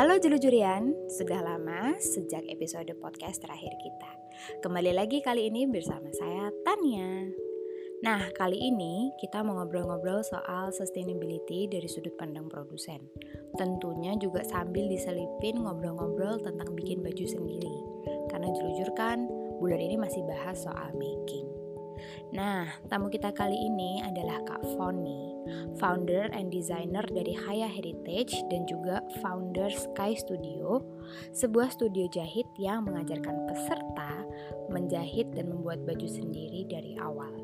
Halo Jelujurian, sudah lama sejak episode podcast terakhir kita. Kembali lagi kali ini bersama saya Tania. Nah, kali ini kita mau ngobrol-ngobrol soal sustainability dari sudut pandang produsen. Tentunya juga sambil diselipin ngobrol-ngobrol tentang bikin baju sendiri. Karena jelujur kan, bulan ini masih bahas soal making. Nah, tamu kita kali ini adalah Kak Foni, founder and designer dari Haya Heritage dan juga founder Sky Studio, sebuah studio jahit yang mengajarkan peserta menjahit dan membuat baju sendiri dari awal.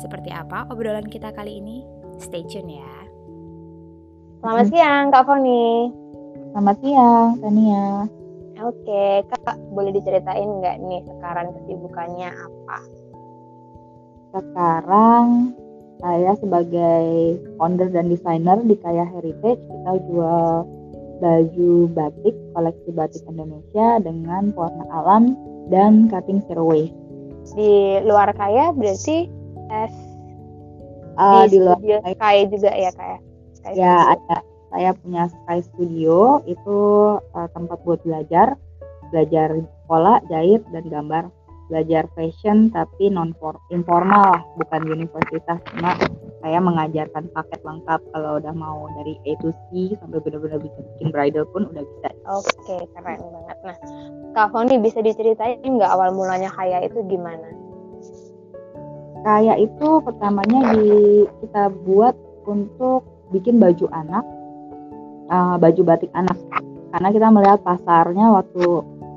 Seperti apa obrolan kita kali ini? Stay tune ya. Selamat siang Kak Foni. Selamat siang Tania. Oke, Kak boleh diceritain nggak nih sekarang kesibukannya apa? Sekarang saya sebagai founder dan desainer di Kaya Heritage kita jual baju batik koleksi batik Indonesia dengan warna alam dan cutting zero waste. Di luar Kaya berarti S uh, di, di luar Kaya, juga ya Sky ya Studio. ada. Saya punya Sky Studio itu uh, tempat buat belajar. Belajar pola jahit dan gambar belajar fashion tapi non informal lah bukan universitas cuma saya mengajarkan paket lengkap kalau udah mau dari A to C sampai benar-benar bikin, bikin bridal pun udah bisa Oke, keren banget. Nah, Kak Foni bisa diceritain nggak awal mulanya Kaya itu gimana? kayak itu pertamanya di kita buat untuk bikin baju anak uh, baju batik anak karena kita melihat pasarnya waktu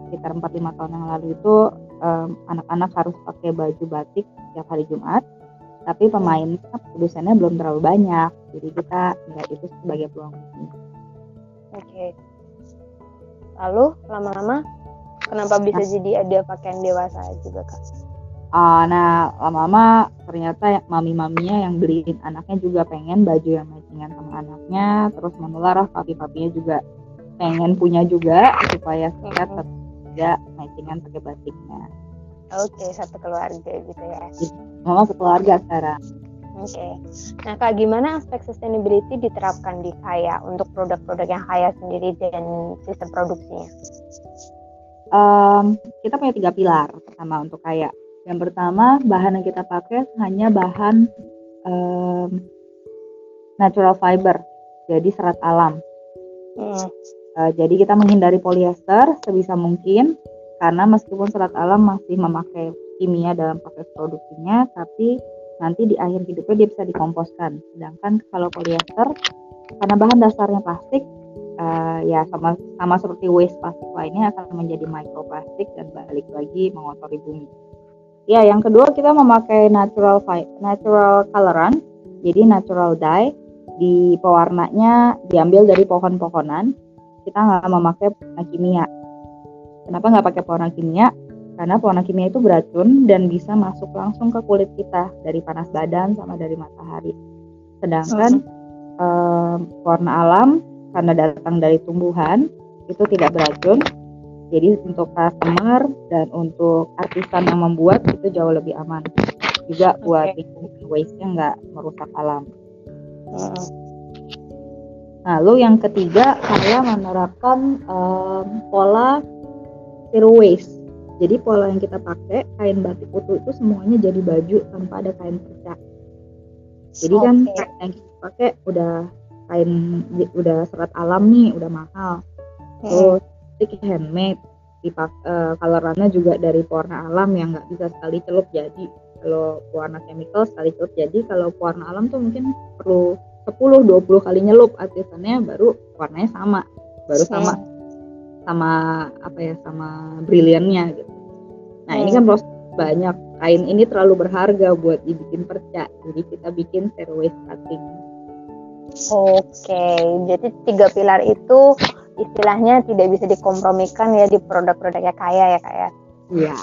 sekitar 4-5 tahun yang lalu itu um, anak-anak harus pakai baju batik setiap hari Jumat tapi pemain produsennya belum terlalu banyak jadi kita nggak itu sebagai peluang bisnis Oke. Lalu lama-lama kenapa bisa jadi ada pakaian dewasa juga Kak? Uh, nah lama-lama ternyata ya, mami-maminya yang beliin anaknya juga pengen baju yang matchingan sama anaknya terus menular papi-papinya juga pengen punya juga supaya kita tetap juga matchingan pakai batiknya Oke, satu keluarga gitu ya. mama sekeluarga sekarang Oke. Nah, Kak, gimana aspek sustainability diterapkan di Kaya untuk produk-produk yang Kaya sendiri dan sistem produksinya? um, kita punya tiga pilar pertama untuk kaya yang pertama bahan yang kita pakai hanya bahan um, natural fiber jadi serat alam Hmm. Uh, jadi kita menghindari polyester sebisa mungkin karena meskipun serat alam masih memakai kimia dalam proses produksinya, tapi nanti di akhir hidupnya dia bisa dikomposkan. Sedangkan kalau polyester karena bahan dasarnya plastik, uh, ya sama sama seperti waste plastik lainnya akan menjadi microplastik dan balik lagi mengotori bumi. Ya, yang kedua kita memakai natural natural coloran, jadi natural dye di pewarnanya diambil dari pohon-pohonan kita nggak memakai kimia kenapa nggak pakai pewarna kimia? Karena pewarna kimia itu beracun dan bisa masuk langsung ke kulit kita dari panas badan sama dari matahari. Sedangkan eh, pewarna alam karena datang dari tumbuhan itu tidak beracun. Jadi untuk customer dan untuk artisan yang membuat itu jauh lebih aman. Juga buat okay. waste-nya nggak merusak alam. Lalu yang ketiga saya menerapkan um, pola zero waste. Jadi pola yang kita pakai kain batik utuh itu semuanya jadi baju tanpa ada kain perca. Jadi okay. kan kain yang kita pakai udah kain udah serat alam nih, udah mahal. Terus stick handmade, dipak uh, colorannya juga dari pewarna alam yang nggak bisa sekali celup jadi kalau warna chemical sekali celup jadi kalau warna alam tuh mungkin perlu 10 20 kali nyelup artisannya baru warnanya sama baru sama. Sama apa ya sama briliannya gitu nah hmm. ini kan proses banyak kain ini terlalu berharga buat dibikin perca jadi kita bikin zero waste cutting Oke, jadi tiga pilar itu istilahnya tidak bisa dikompromikan ya di produk-produknya kaya ya kak ya? Iya.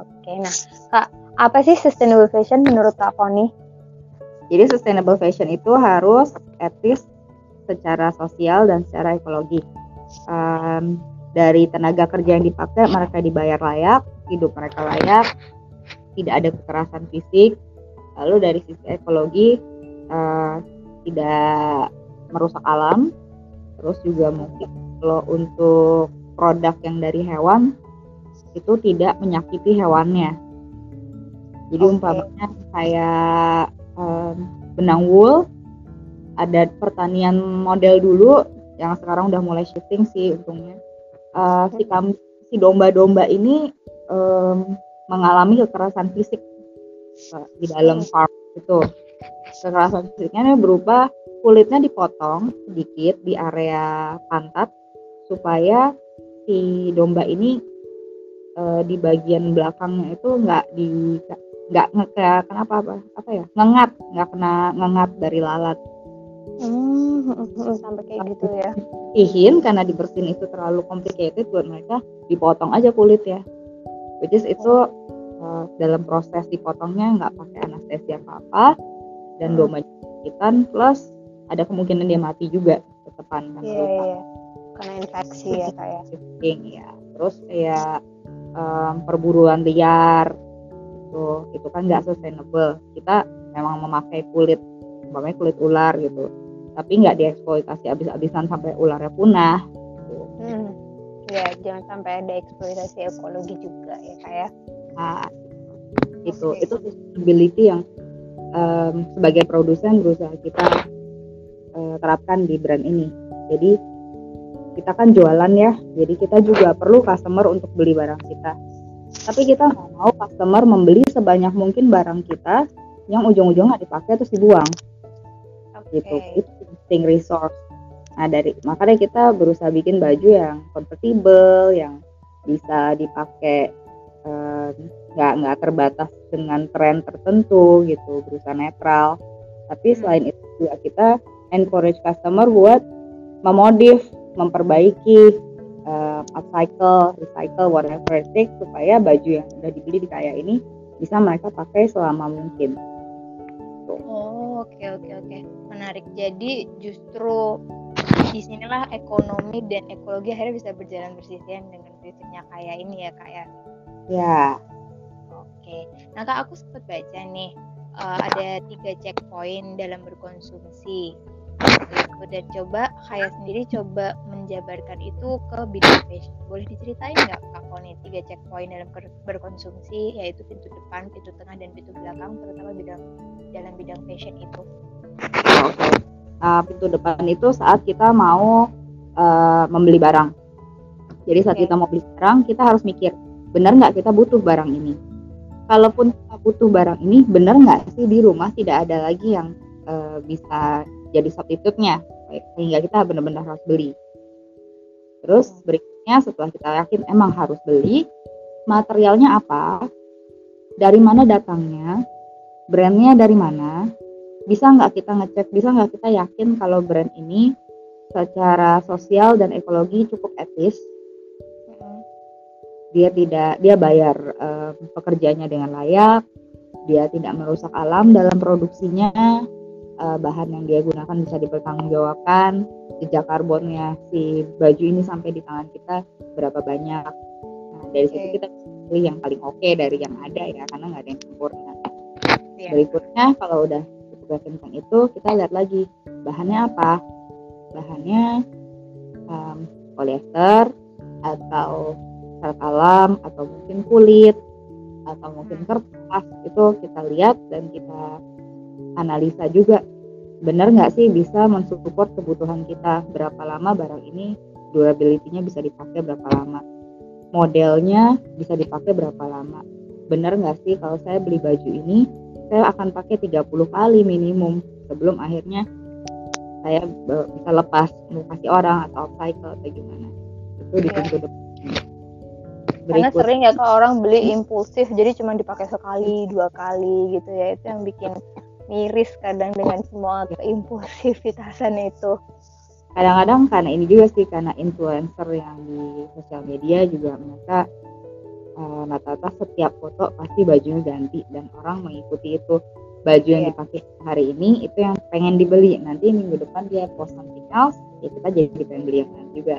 Oke, nah kak apa sih sustainable fashion menurut Kak Foni? Jadi sustainable fashion itu harus etis secara sosial dan secara ekologi. Um, dari tenaga kerja yang dipakai mereka dibayar layak, hidup mereka layak, tidak ada kekerasan fisik. Lalu dari sisi ekologi uh, tidak merusak alam, terus juga mungkin kalau untuk produk yang dari hewan itu tidak menyakiti hewannya. Jadi Oke. umpamanya kayak em, benang wool ada pertanian model dulu yang sekarang udah mulai shifting sih untungnya. Eh, si kam si domba-domba ini em, mengalami kekerasan fisik di dalam farm itu. Kekerasan fisiknya berupa kulitnya dipotong sedikit di area pantat supaya si domba ini eh, di bagian belakangnya itu nggak di nggak kayak kenapa apa apa ya ngengat nggak kena ngengat dari lalat Hmm, sampai kayak gitu ya. ihin karena dibersihin itu terlalu complicated buat mereka dipotong aja kulit ya which is itu eh, dalam proses dipotongnya nggak pakai anestesi apa apa dan Hmm. domba sakitan plus ada kemungkinan dia mati juga tetepan karena Iya, luka iya. Karena infeksi ya kayak. shifting ya terus kayak em, perburuan liar itu itu kan nggak sustainable kita memang memakai kulit umpamanya kulit ular gitu tapi nggak dieksploitasi habis-habisan sampai ularnya punah gitu. Hmm. Ya, jangan sampai ada eksploitasi ekologi juga ya kayak. Nah, itu Oke. itu sustainability yang em, sebagai produsen berusaha kita eh, terapkan di brand ini jadi kita kan jualan ya jadi kita juga perlu customer untuk beli barang kita tapi kita nggak mau customer membeli sebanyak mungkin barang kita yang ujung-ujungnya dipakai terus dibuang Gitu. Itu penting resource. Nah dari makanya kita berusaha bikin baju yang compatible yang bisa dipakai em, nggak nggak terbatas dengan tren tertentu gitu berusaha netral. Tapi Hmm. selain itu juga kita encourage customer buat memodif memperbaiki em, upcycle recycle whatever it takes supaya baju yang udah dibeli di kaya ini bisa mereka pakai selama mungkin Oh, oke oke oke. Menarik. Jadi justru di sinilah ekonomi dan ekologi akhirnya bisa berjalan bersisian dengan prinsipnya kayak ini ya kak ya. ya Oke. Nah kak aku sempat baca nih eh, ada tiga checkpoint dalam berkonsumsi. Gitu. Dan coba kayak sendiri coba menjabarkan itu ke bidang fashion. Boleh diceritain nggak kak Koni tiga checkpoint dalam berkonsumsi yaitu pintu depan, pintu tengah dan pintu belakang terutama bidang dalam bidang fashion itu. Oke. Nah, pintu depan itu saat kita mau eh, membeli barang. Jadi saat Oke. kita mau beli barang, kita harus mikir, benar nggak kita butuh barang ini? Kalaupun kita butuh barang ini, benar nggak sih di rumah tidak ada lagi yang eh, bisa jadi substitute-nya, sehingga kita benar-benar harus beli. Terus Hmm. berikutnya setelah kita yakin emang harus beli, materialnya apa, dari mana datangnya, brandnya dari mana, bisa nggak kita ngecek, bisa nggak kita yakin kalau brand ini secara sosial dan ekologi cukup etis, Mm-mm. dia tidak dia bayar eh, pekerjanya dengan layak, dia tidak merusak alam dalam produksinya, eh, bahan yang dia gunakan bisa dipertanggungjawabkan, jejak karbonnya si baju ini sampai di tangan kita berapa banyak. Nah, dari situ Oke. kita pilih yang paling oke dari yang ada ya, karena nggak ada yang sempurna. Iya. Berikutnya kalau udah kita tentang itu kita lihat lagi bahannya apa. Bahannya em, polyester atau serat alam atau mungkin kulit atau mungkin kertas itu kita lihat dan kita analisa juga. Benar nggak sih bisa mensupport kebutuhan kita? Berapa lama barang ini durability-nya bisa dipakai berapa lama? Modelnya bisa dipakai berapa lama? Benar nggak sih kalau saya beli baju ini saya akan pakai 30 kali minimum sebelum akhirnya saya be- bisa lepas mau kasih orang atau upcycle atau gimana. Itu di Iya. pintu depan. Karena berikut sering ya kalau orang beli impulsif jadi cuma dipakai sekali dua kali gitu ya. Itu yang bikin miris kadang dengan semua keimpulsifitasan itu. kadang-kadang karena ini juga sih karena influencer yang di sosial media juga mereka eh, rata-rata setiap foto pasti bajunya ganti dan orang mengikuti itu baju yang Iya. dipakai hari ini itu yang pengen dibeli nanti minggu depan dia post something else ya kita jadi pengen beli yang lain juga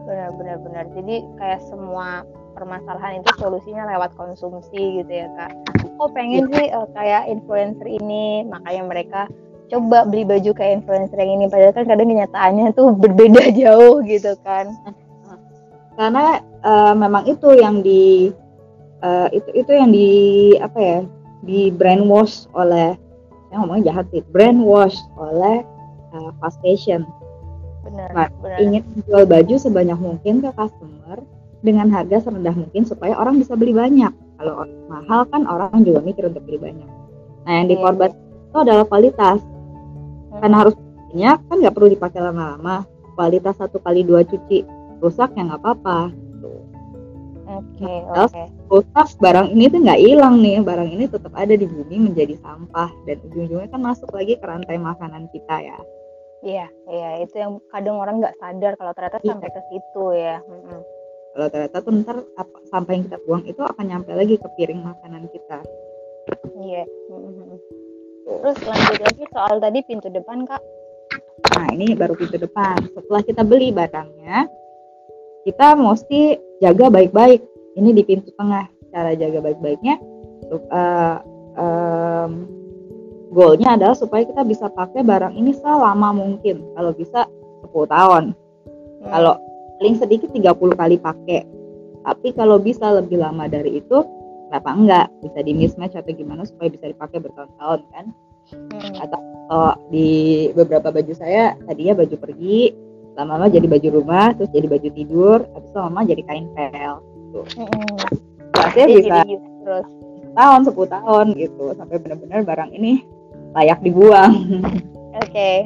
Benar-benar benar. Jadi kayak semua permasalahan itu solusinya lewat konsumsi gitu ya kak. Oh pengen sih eh, kayak influencer ini makanya mereka coba beli baju kayak influencer yang ini padahal kan kadang kenyataannya tuh berbeda jauh gitu kan karena uh, memang itu yang di uh, itu itu yang di apa ya di brainwash oleh yang ngomongnya jahat sih brainwash oleh uh, fast fashion benar, nah, benar. ingin jual baju sebanyak mungkin ke customer dengan harga serendah mungkin supaya orang bisa beli banyak kalau mahal kan orang juga mikir untuk beli banyak nah yang dikorban yeah. itu adalah kualitas hmm. karena harus banyak kan nggak perlu dipakai lama-lama kualitas satu kali dua cuci rusak ya nggak apa-apa Oke, okay, oke. Okay. Rusak barang ini tuh nggak hilang nih, barang ini tetap ada di bumi menjadi sampah dan ujung-ujungnya kan masuk lagi ke rantai makanan kita ya. Iya, iya itu yang kadang orang nggak sadar kalau ternyata iya. sampai ke situ ya. Mm-hmm. Kalau ternyata tuh ntar apa, sampah yang kita buang itu akan nyampe lagi ke piring makanan kita. Iya. Mm-hmm. Terus lanjut lagi soal tadi pintu depan kak. Nah ini baru pintu depan. Setelah kita beli barangnya, kita mesti jaga baik-baik ini di pintu tengah cara jaga baik-baiknya uh, um, goalnya adalah supaya kita bisa pakai barang ini selama mungkin kalau bisa 10 tahun hmm. kalau paling sedikit 30 kali pakai. Tapi kalau bisa lebih lama dari itu kenapa enggak? Bisa di mismatch atau gimana supaya bisa dipakai bertahun-tahun kan? Hmm. atau oh, di beberapa baju saya tadinya baju pergi lama-lama jadi baju rumah terus jadi baju tidur habis lama-lama jadi kain pel gitu. Mm-hmm. bisa terus. tahun 10 tahun gitu. Sampai benar-benar barang ini layak dibuang. Oke okay.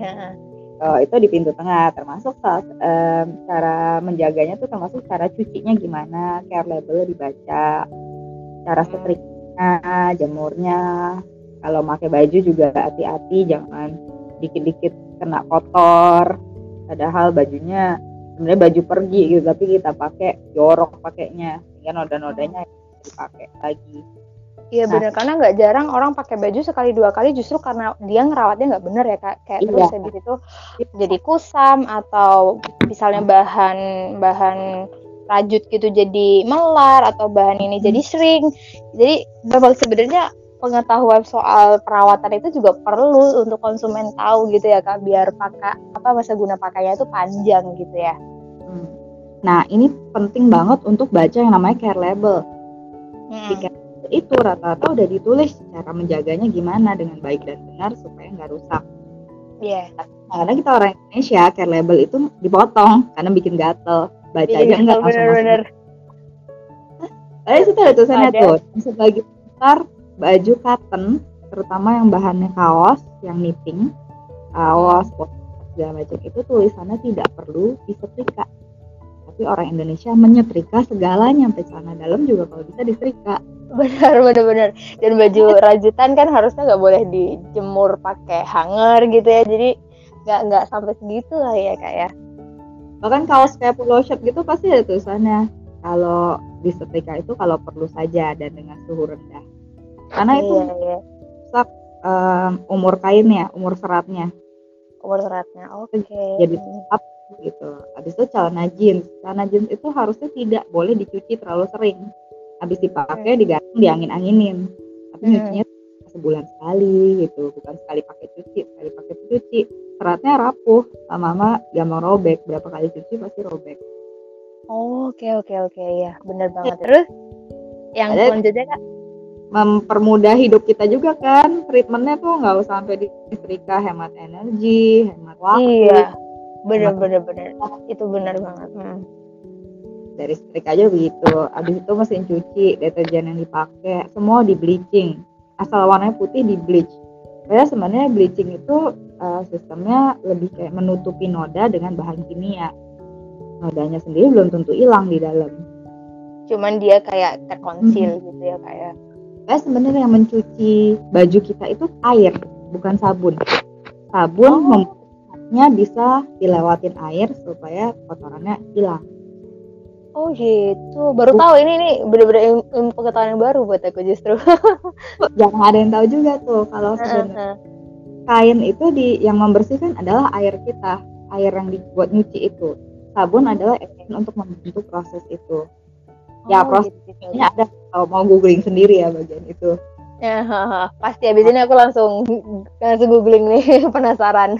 Oh, itu di pintu tengah termasuk saat, um, cara menjaganya tuh termasuk cara cucinya gimana care label dibaca cara mm. setriknya jemurnya. Kalau pakai baju juga hati-hati jangan dikit-dikit kena kotor. Padahal bajunya sebenarnya baju pergi gitu tapi kita pakai jorok pakainya. Sehingga noda-nodanya dipakai lagi Iya nah, benar karena nggak jarang orang pakai baju sekali dua kali justru karena dia ngerawatnya nggak benar ya kak kayak iya. terus habis itu jadi kusam atau misalnya bahan bahan rajut gitu jadi melar atau bahan ini jadi hmm. sering jadi memang sebenarnya pengetahuan soal perawatan itu juga perlu untuk konsumen tahu gitu ya kak biar pakai apa masa guna pakainya itu panjang gitu ya. Hmm. Nah ini penting banget untuk baca yang namanya care label. Hmm. Di itu rata-rata udah ditulis cara menjaganya gimana dengan baik dan benar supaya nggak rusak. Iya. Yeah. Nah, karena kita orang Indonesia care label itu dipotong karena bikin gatel. Baca bikin aja nggak langsung. Bener-bener. Eh, itu ada tulisannya tuh. Sebagai besar baju cotton terutama yang bahannya kaos yang knitting kaos segala macam itu tulisannya tidak perlu disetrika tapi orang Indonesia menyetrika segalanya sampai celana dalam juga kalau bisa disetrika. Benar benar benar dan baju rajutan kan harusnya nggak boleh dijemur pakai hanger gitu ya. Jadi nggak nggak sampai segitu lah ya kak ya. Bahkan kaos kayak polo shirt gitu pasti ada tulisannya. Kalau disetrika itu kalau perlu saja dan dengan suhu rendah. Karena itu iya, iya. rusak um, umur kainnya umur seratnya. Umur seratnya oke. Okay. jadi tetap gitu. Habis itu celana jeans. Celana jeans itu harusnya tidak boleh dicuci terlalu sering. Habis dipakai digantung diangin anginin tapi hmm. nyucinya sebulan sekali gitu. Bukan sekali pakai cuci sekali pakai cuci. Seratnya rapuh. Lama-lama gampang robek. Berapa kali cuci pasti robek. Oke oke oke. Ya bener banget. Terus yang selanjutnya kak? Mempermudah hidup kita juga kan. Treatmentnya tuh nggak usah sampai disetrika hemat energi hemat waktu. Iya bener bener bener. Itu benar banget hmm. dari setrika aja begitu. Abis itu mesin cuci deterjen yang dipakai semua di bleaching. Asal warnanya putih di bleach. Padahal sebenarnya bleaching itu uh, sistemnya lebih kayak menutupi noda dengan bahan kimia. Nodanya sendiri belum tentu hilang di dalam. Cuman dia kayak terkonsil hmm. gitu ya kayak eh sebenarnya yang mencuci baju kita itu air bukan sabun. Sabun oh. Membuatnya bisa dilewatin air supaya kotorannya hilang Oh gitu, baru tahu ini nih bener-bener ilmu pengetahuan yang baru buat aku justru. Jangan ada yang tahu juga tuh kalau sebenarnya kain itu di yang membersihkan adalah air kita, air yang dibuat nyuci itu. Sabun adalah untuk membentuk proses itu ya oh, prosesnya gitu. ada kalau mau googling sendiri ya bagian itu Ya, pasti habis ini aku langsung langsung googling nih penasaran.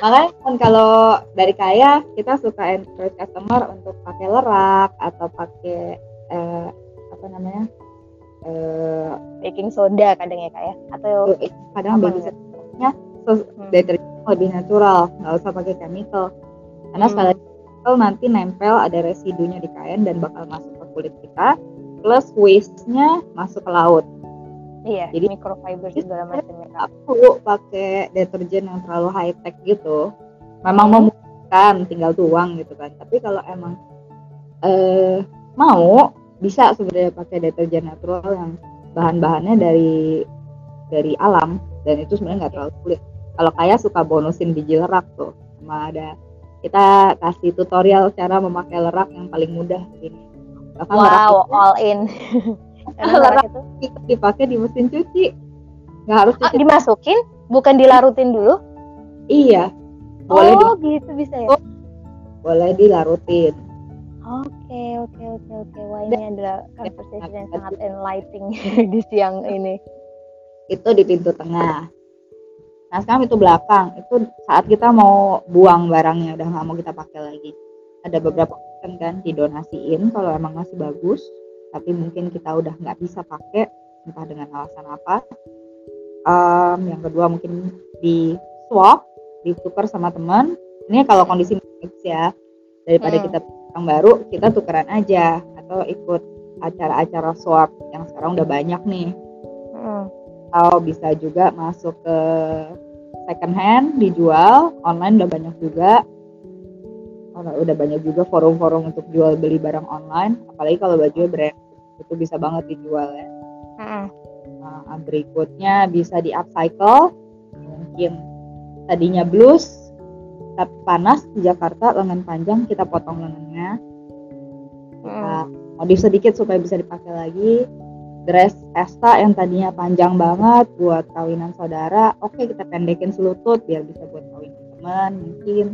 Makanya kan kalau dari kaya kita suka encourage customer untuk pakai lerak atau pakai eh, apa namanya eh, baking soda kadang ya kak ya atau kadang baking sodanya so, hmm. deterjen lebih natural nggak usah pakai chemical karena hmm. sekali chemical nanti nempel ada residunya di kain dan bakal masuk ke kulit kita plus waste-nya masuk ke laut Iya, jadi microfiber segala macamnya. Aku pakai deterjen yang terlalu high tech gitu. Memang hmm. memungkinkan tinggal tuang gitu kan. Tapi kalau emang eh mau bisa sebenarnya pakai deterjen natural yang bahan-bahannya dari dari alam dan itu sebenarnya nggak terlalu sulit. Kalau kayak suka bonusin biji lerak tuh, sama ada kita kasih tutorial cara memakai lerak yang paling mudah ini. Bahkan wow, all in. Karena itu dipakai di mesin cuci. Nggak harus cuci. Oh, dimasukin, bukan dilarutin dulu? Iya. Boleh oh, di... gitu bisa ya? Boleh dilarutin. Oke, oke, oke, oke. Wah, ini adalah conversation yang sangat enlightening di siang ini. Itu di pintu tengah. Nah, sekarang itu belakang. Itu saat kita mau buang barangnya, udah nggak mau kita pakai lagi. Ada beberapa kan kan didonasiin kalau emang masih bagus tapi mungkin kita udah nggak bisa pakai entah dengan alasan apa. Um, yang kedua mungkin di swap ditukar sama teman ini kalau kondisi mix ya daripada hmm. kita yang baru kita tukeran aja. Atau ikut acara-acara swap yang sekarang udah banyak nih. Hmm. atau bisa juga masuk ke second hand dijual online udah banyak juga udah banyak juga forum-forum untuk jual beli barang online. Apalagi kalau baju brand itu bisa banget dijual ya. Uh nah, berikutnya bisa di upcycle. Mungkin tadinya blus tapi panas di Jakarta lengan panjang kita potong lengannya. Kita modif sedikit supaya bisa dipakai lagi. Dress Esta yang tadinya panjang banget buat kawinan saudara oke kita pendekin selutut biar bisa buat kawinan teman mungkin.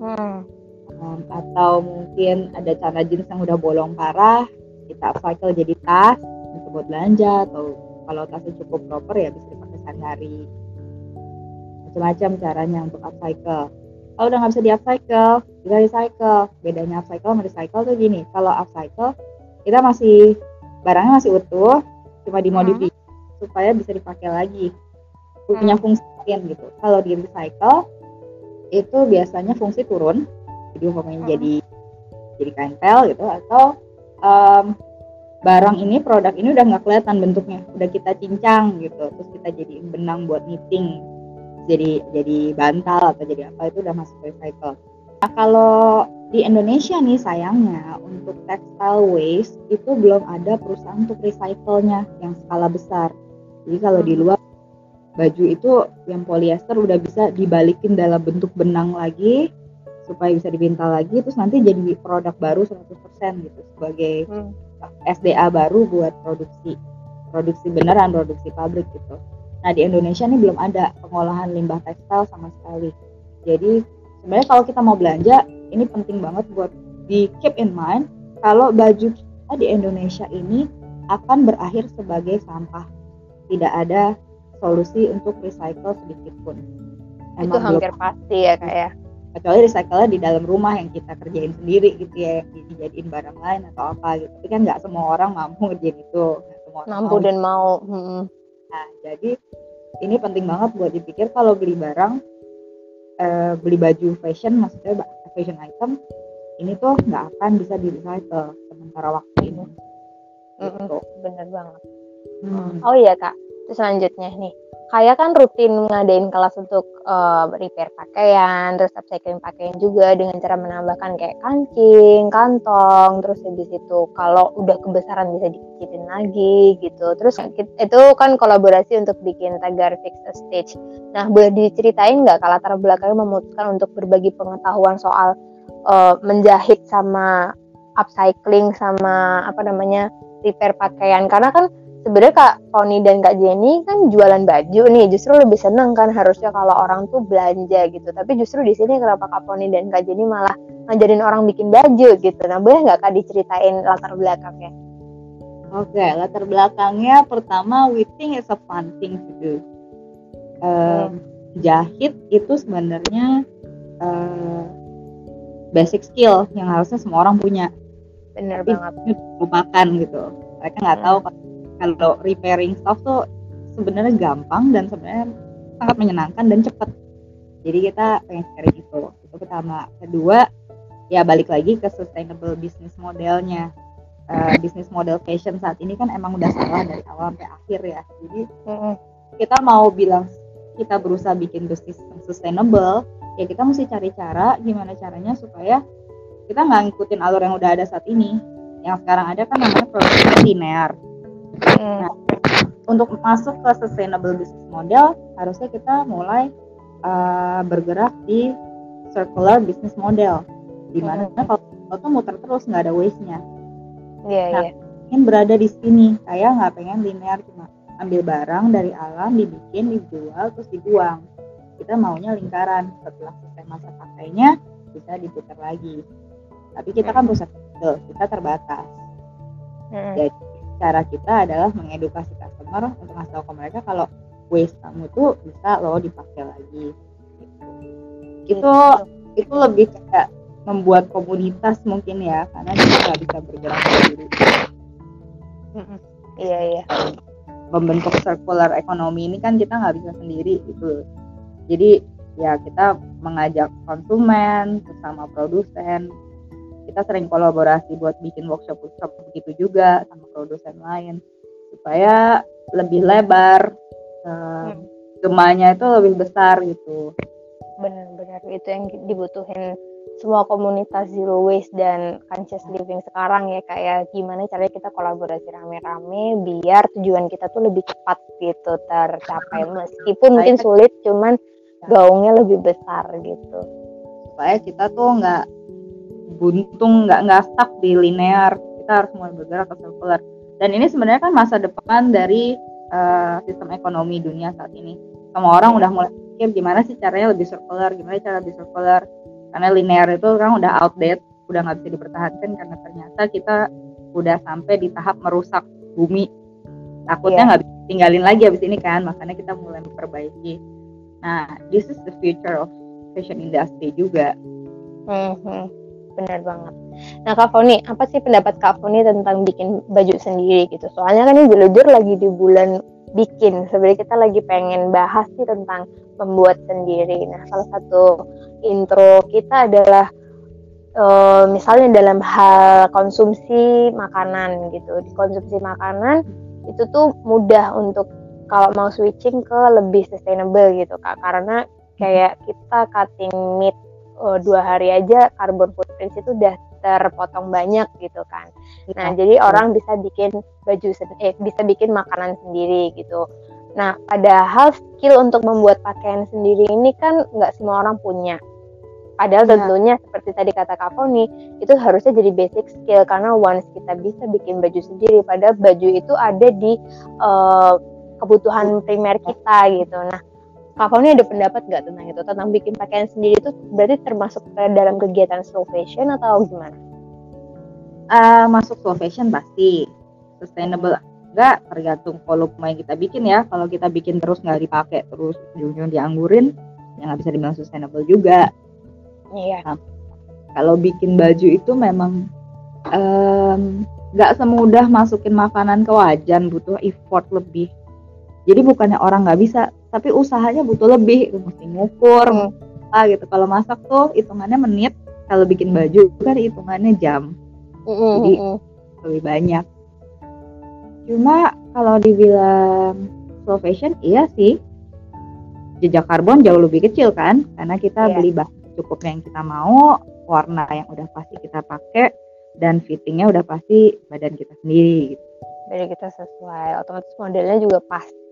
Hmm. Um, atau mungkin ada celana jeans yang udah bolong parah kita upcycle jadi tas untuk buat belanja atau kalau tasnya cukup proper ya bisa dipakai sehari-hari. Macam-macam caranya untuk upcycle. Kalau udah nggak bisa di upcycle bisa recycle. Bedanya upcycle sama recycle tuh gini kalau upcycle kita masih barangnya masih utuh cuma dimodifikasi hmm. supaya bisa dipakai lagi. Punya hmm. fungsi lain gitu. Kalau di recycle itu biasanya fungsi turun jadi umpamanya hmm. jadi jadi kain pel gitu atau um, barang ini produk ini udah nggak kelihatan bentuknya udah kita cincang gitu terus kita jadi benang buat knitting jadi jadi bantal atau jadi apa itu udah masuk recycle nah kalau di Indonesia nih sayangnya untuk textile waste itu belum ada perusahaan untuk recycle-nya yang skala besar jadi kalau di hmm. luar baju itu yang polyester udah bisa dibalikin dalam bentuk benang lagi supaya bisa dipintal lagi terus nanti jadi produk baru 100% gitu sebagai hmm. SDA baru buat produksi produksi beneran produksi pabrik gitu. Nah di Indonesia ini belum ada pengolahan limbah tekstil sama sekali. Jadi sebenarnya kalau kita mau belanja ini penting banget buat di keep in mind kalau baju kita di Indonesia ini akan berakhir sebagai sampah. Tidak ada solusi untuk recycle sedikit pun. Emang itu hampir belum, pasti ya kak ya kecuali recycle di dalam rumah yang kita kerjain sendiri gitu ya yang dijadiin barang lain atau apa gitu tapi kan nggak semua orang mampu ngerjain itu semua mampu dan mau hmm. nah jadi ini penting banget buat dipikir kalau beli barang eh, beli baju fashion maksudnya fashion item ini tuh nggak akan bisa di recycle sementara waktu ini gitu. bener banget hmm. oh iya kak terus selanjutnya nih kayak kan rutin ngadain kelas untuk uh, repair pakaian, terus upcycling pakaian juga dengan cara menambahkan kayak kancing, kantong, terus habis itu kalau udah kebesaran bisa dikecilin lagi gitu. Terus itu kan kolaborasi untuk bikin tagar fix a stage. Nah, boleh diceritain nggak kalau latar belakangnya memutuskan untuk berbagi pengetahuan soal uh, menjahit sama upcycling sama apa namanya repair pakaian karena kan sebenarnya Kak Tony dan Kak Jenny kan jualan baju nih, justru lebih seneng kan harusnya kalau orang tuh belanja gitu. Tapi justru di sini kenapa Kak Tony dan Kak Jenny malah ngajarin orang bikin baju gitu. Nah boleh nggak Kak diceritain latar belakangnya? Oke, okay, latar belakangnya pertama we think it's a fun thing to do. Um, jahit itu sebenarnya uh, basic skill yang harusnya semua orang punya. Tapi banget. Lupakan gitu. Mereka nggak hmm. tahu kalau repairing stuff tuh sebenarnya gampang dan sebenarnya sangat menyenangkan dan cepat. Jadi kita pengen sharing itu. Itu pertama. Kedua, ya balik lagi ke sustainable business modelnya uh, bisnis model fashion saat ini kan emang udah salah dari awal sampai akhir ya jadi kita mau bilang kita berusaha bikin bisnis sustainable ya kita mesti cari cara gimana caranya supaya kita nggak ngikutin alur yang udah ada saat ini yang sekarang ada kan namanya produksi linear. Nah, untuk masuk ke sustainable business model harusnya kita mulai uh, bergerak di circular business model di mana mm. kalau itu muter terus nggak ada waste-nya Iya, nah, iya. Ingin berada di sini. Saya nggak pengen linear cuma ambil barang dari alam, dibikin, dijual, terus dibuang. Kita maunya lingkaran. Setelah selesai masa pakainya, bisa diputar lagi. Tapi kita kan pusat kecil, kita terbatas. Hmm. Jadi cara kita adalah mengedukasi customer untuk ngasih tahu ke mereka kalau waste kamu tuh bisa loh dipakai lagi. Gitu. Itu itu lebih kayak membuat komunitas mungkin ya karena kita nggak bisa bergerak sendiri iya iya membentuk circular ekonomi ini kan kita nggak bisa sendiri gitu jadi ya kita mengajak konsumen bersama produsen kita sering kolaborasi buat bikin workshop workshop begitu juga sama produsen lain. Supaya lebih lebar hmm. gemanya itu lebih besar gitu. Benar-benar itu yang dibutuhin semua komunitas zero waste dan conscious living sekarang ya kayak gimana caranya kita kolaborasi rame-rame biar tujuan kita tuh lebih cepat gitu tercapai. Meskipun mungkin sulit cuman gaungnya lebih besar gitu. Supaya kita tuh nggak buntung nggak nggak stuck di linear kita harus mulai bergerak ke circular dan ini sebenarnya kan masa depan dari uh, sistem ekonomi dunia saat ini. Semua orang udah mulai pikir gimana sih caranya lebih circular gimana cara lebih circular. Karena linear itu kan udah outdated udah nggak bisa dipertahankan karena ternyata kita udah sampai di tahap merusak bumi. Takutnya iya. nggak yeah. bisa tinggalin lagi abis ini kan makanya kita mulai memperbaiki. Nah this is the future of fashion industry juga. Hmm, benar banget. Nah Kak Foni apa sih pendapat Kak Foni tentang bikin baju sendiri gitu? Soalnya kan ini jujur lagi di bulan bikin. Sebenarnya kita lagi pengen bahas sih tentang membuat sendiri. Nah salah satu intro kita adalah uh, misalnya dalam hal konsumsi makanan gitu. Di konsumsi makanan itu tuh mudah untuk kalau mau switching ke lebih sustainable gitu kak. Karena kayak kita cutting meat uh, dua hari aja carbon footprint itu udah terpotong banyak gitu kan. Nah, ya. jadi orang bisa bikin baju eh bisa bikin makanan sendiri gitu. Nah, padahal skill untuk membuat pakaian sendiri ini kan nggak semua orang punya. Padahal ya. tentunya seperti tadi kata Kak Foni, itu harusnya jadi basic skill karena once kita bisa bikin baju sendiri, padahal baju itu ada di uh, kebutuhan primer kita gitu. Nah, Kak Foni ada pendapat nggak tentang itu? Tentang bikin pakaian sendiri itu berarti termasuk ke dalam kegiatan slow fashion atau gimana? Uh, masuk slow fashion pasti. Sustainable enggak tergantung volume yang kita bikin ya. Kalau kita bikin terus nggak dipakai terus ujung-ujung dianggurin, ya nggak bisa dibilang sustainable juga. Iya. Nah, kalau bikin baju itu memang nggak um, semudah masukin makanan ke wajan, butuh effort lebih. Jadi bukannya orang nggak bisa, tapi usahanya butuh lebih, itu mesti ngukur, hmm. apa gitu. Kalau masak tuh hitungannya menit, kalau bikin baju kan hitungannya jam. Hmm. Jadi lebih banyak. Cuma kalau dibilang slow fashion, iya sih. Jejak karbon jauh lebih kecil kan, karena kita yeah. beli bahan cukup yang kita mau warna yang udah pasti kita pakai dan fittingnya udah pasti badan kita sendiri gitu. Jadi kita sesuai otomatis modelnya juga pasti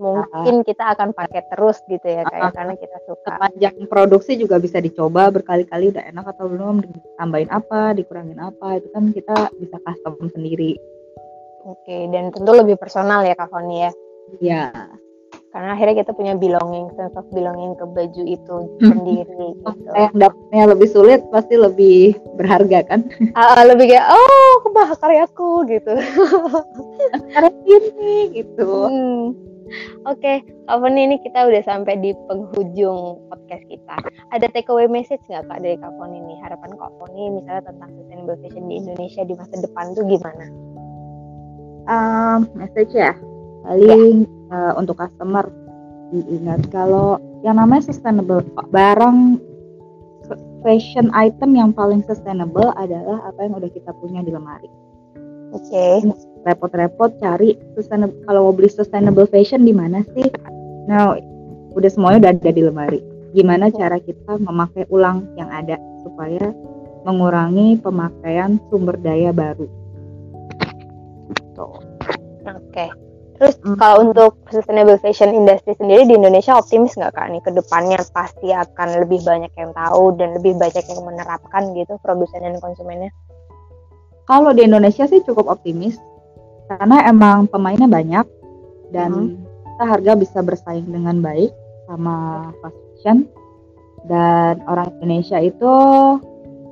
mungkin uh, kita akan pakai terus gitu ya kayak uh, karena kita suka. Sepanjang produksi juga bisa dicoba berkali-kali udah enak atau belum tambahin apa, dikurangin apa itu kan kita bisa custom sendiri. Oke, dan tentu lebih personal ya Kak Foni ya. Iya. Karena akhirnya kita punya belonging sense of belonging ke baju itu Hmm. sendiri gitu yang dapetnya lebih sulit pasti lebih berharga kan ah, lebih kayak oh kebah karyaku gitu karena ini gitu Hmm. Oke, Kak Foni ini kita udah sampai di penghujung podcast kita. Ada takeaway message nggak Kak dari Kak ini? Harapan Kak Foni misalnya tentang sustainable fashion di Indonesia di masa depan tuh gimana? um, message ya paling uh, untuk customer diingat kalau yang namanya sustainable barang fashion item yang paling sustainable adalah apa yang udah kita punya di lemari Oke. repot-repot cari sustainable kalau mau beli sustainable fashion di mana sih nah udah semuanya udah ada di lemari gimana cara kita memakai ulang yang ada supaya mengurangi pemakaian sumber daya baru. Oke. Terus Hmm. kalau untuk sustainable fashion industry sendiri di Indonesia optimis nggak Kak nih ke depannya pasti akan lebih banyak yang tahu dan lebih banyak yang menerapkan gitu produsen dan konsumennya? Kalau di Indonesia sih cukup optimis karena emang pemainnya banyak dan kita harga bisa bersaing dengan baik sama fast fashion dan orang Indonesia itu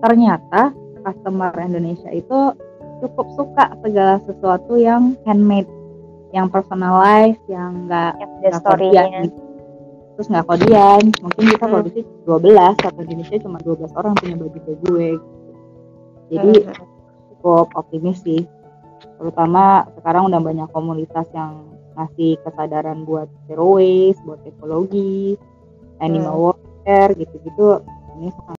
ternyata customer Indonesia itu cukup suka segala sesuatu yang handmade, yang personalized, yang enggak Yang ada nggak story-nya. kodian gitu. terus nggak kodian mungkin kita Hmm. produksi 12 satu Indonesia cuma 12 orang punya baju kayak gue gitu. jadi Mhm. cukup optimis sih terutama sekarang udah banyak komunitas yang ngasih kesadaran buat zero waste buat ekologi animal welfare gitu-gitu ini sangat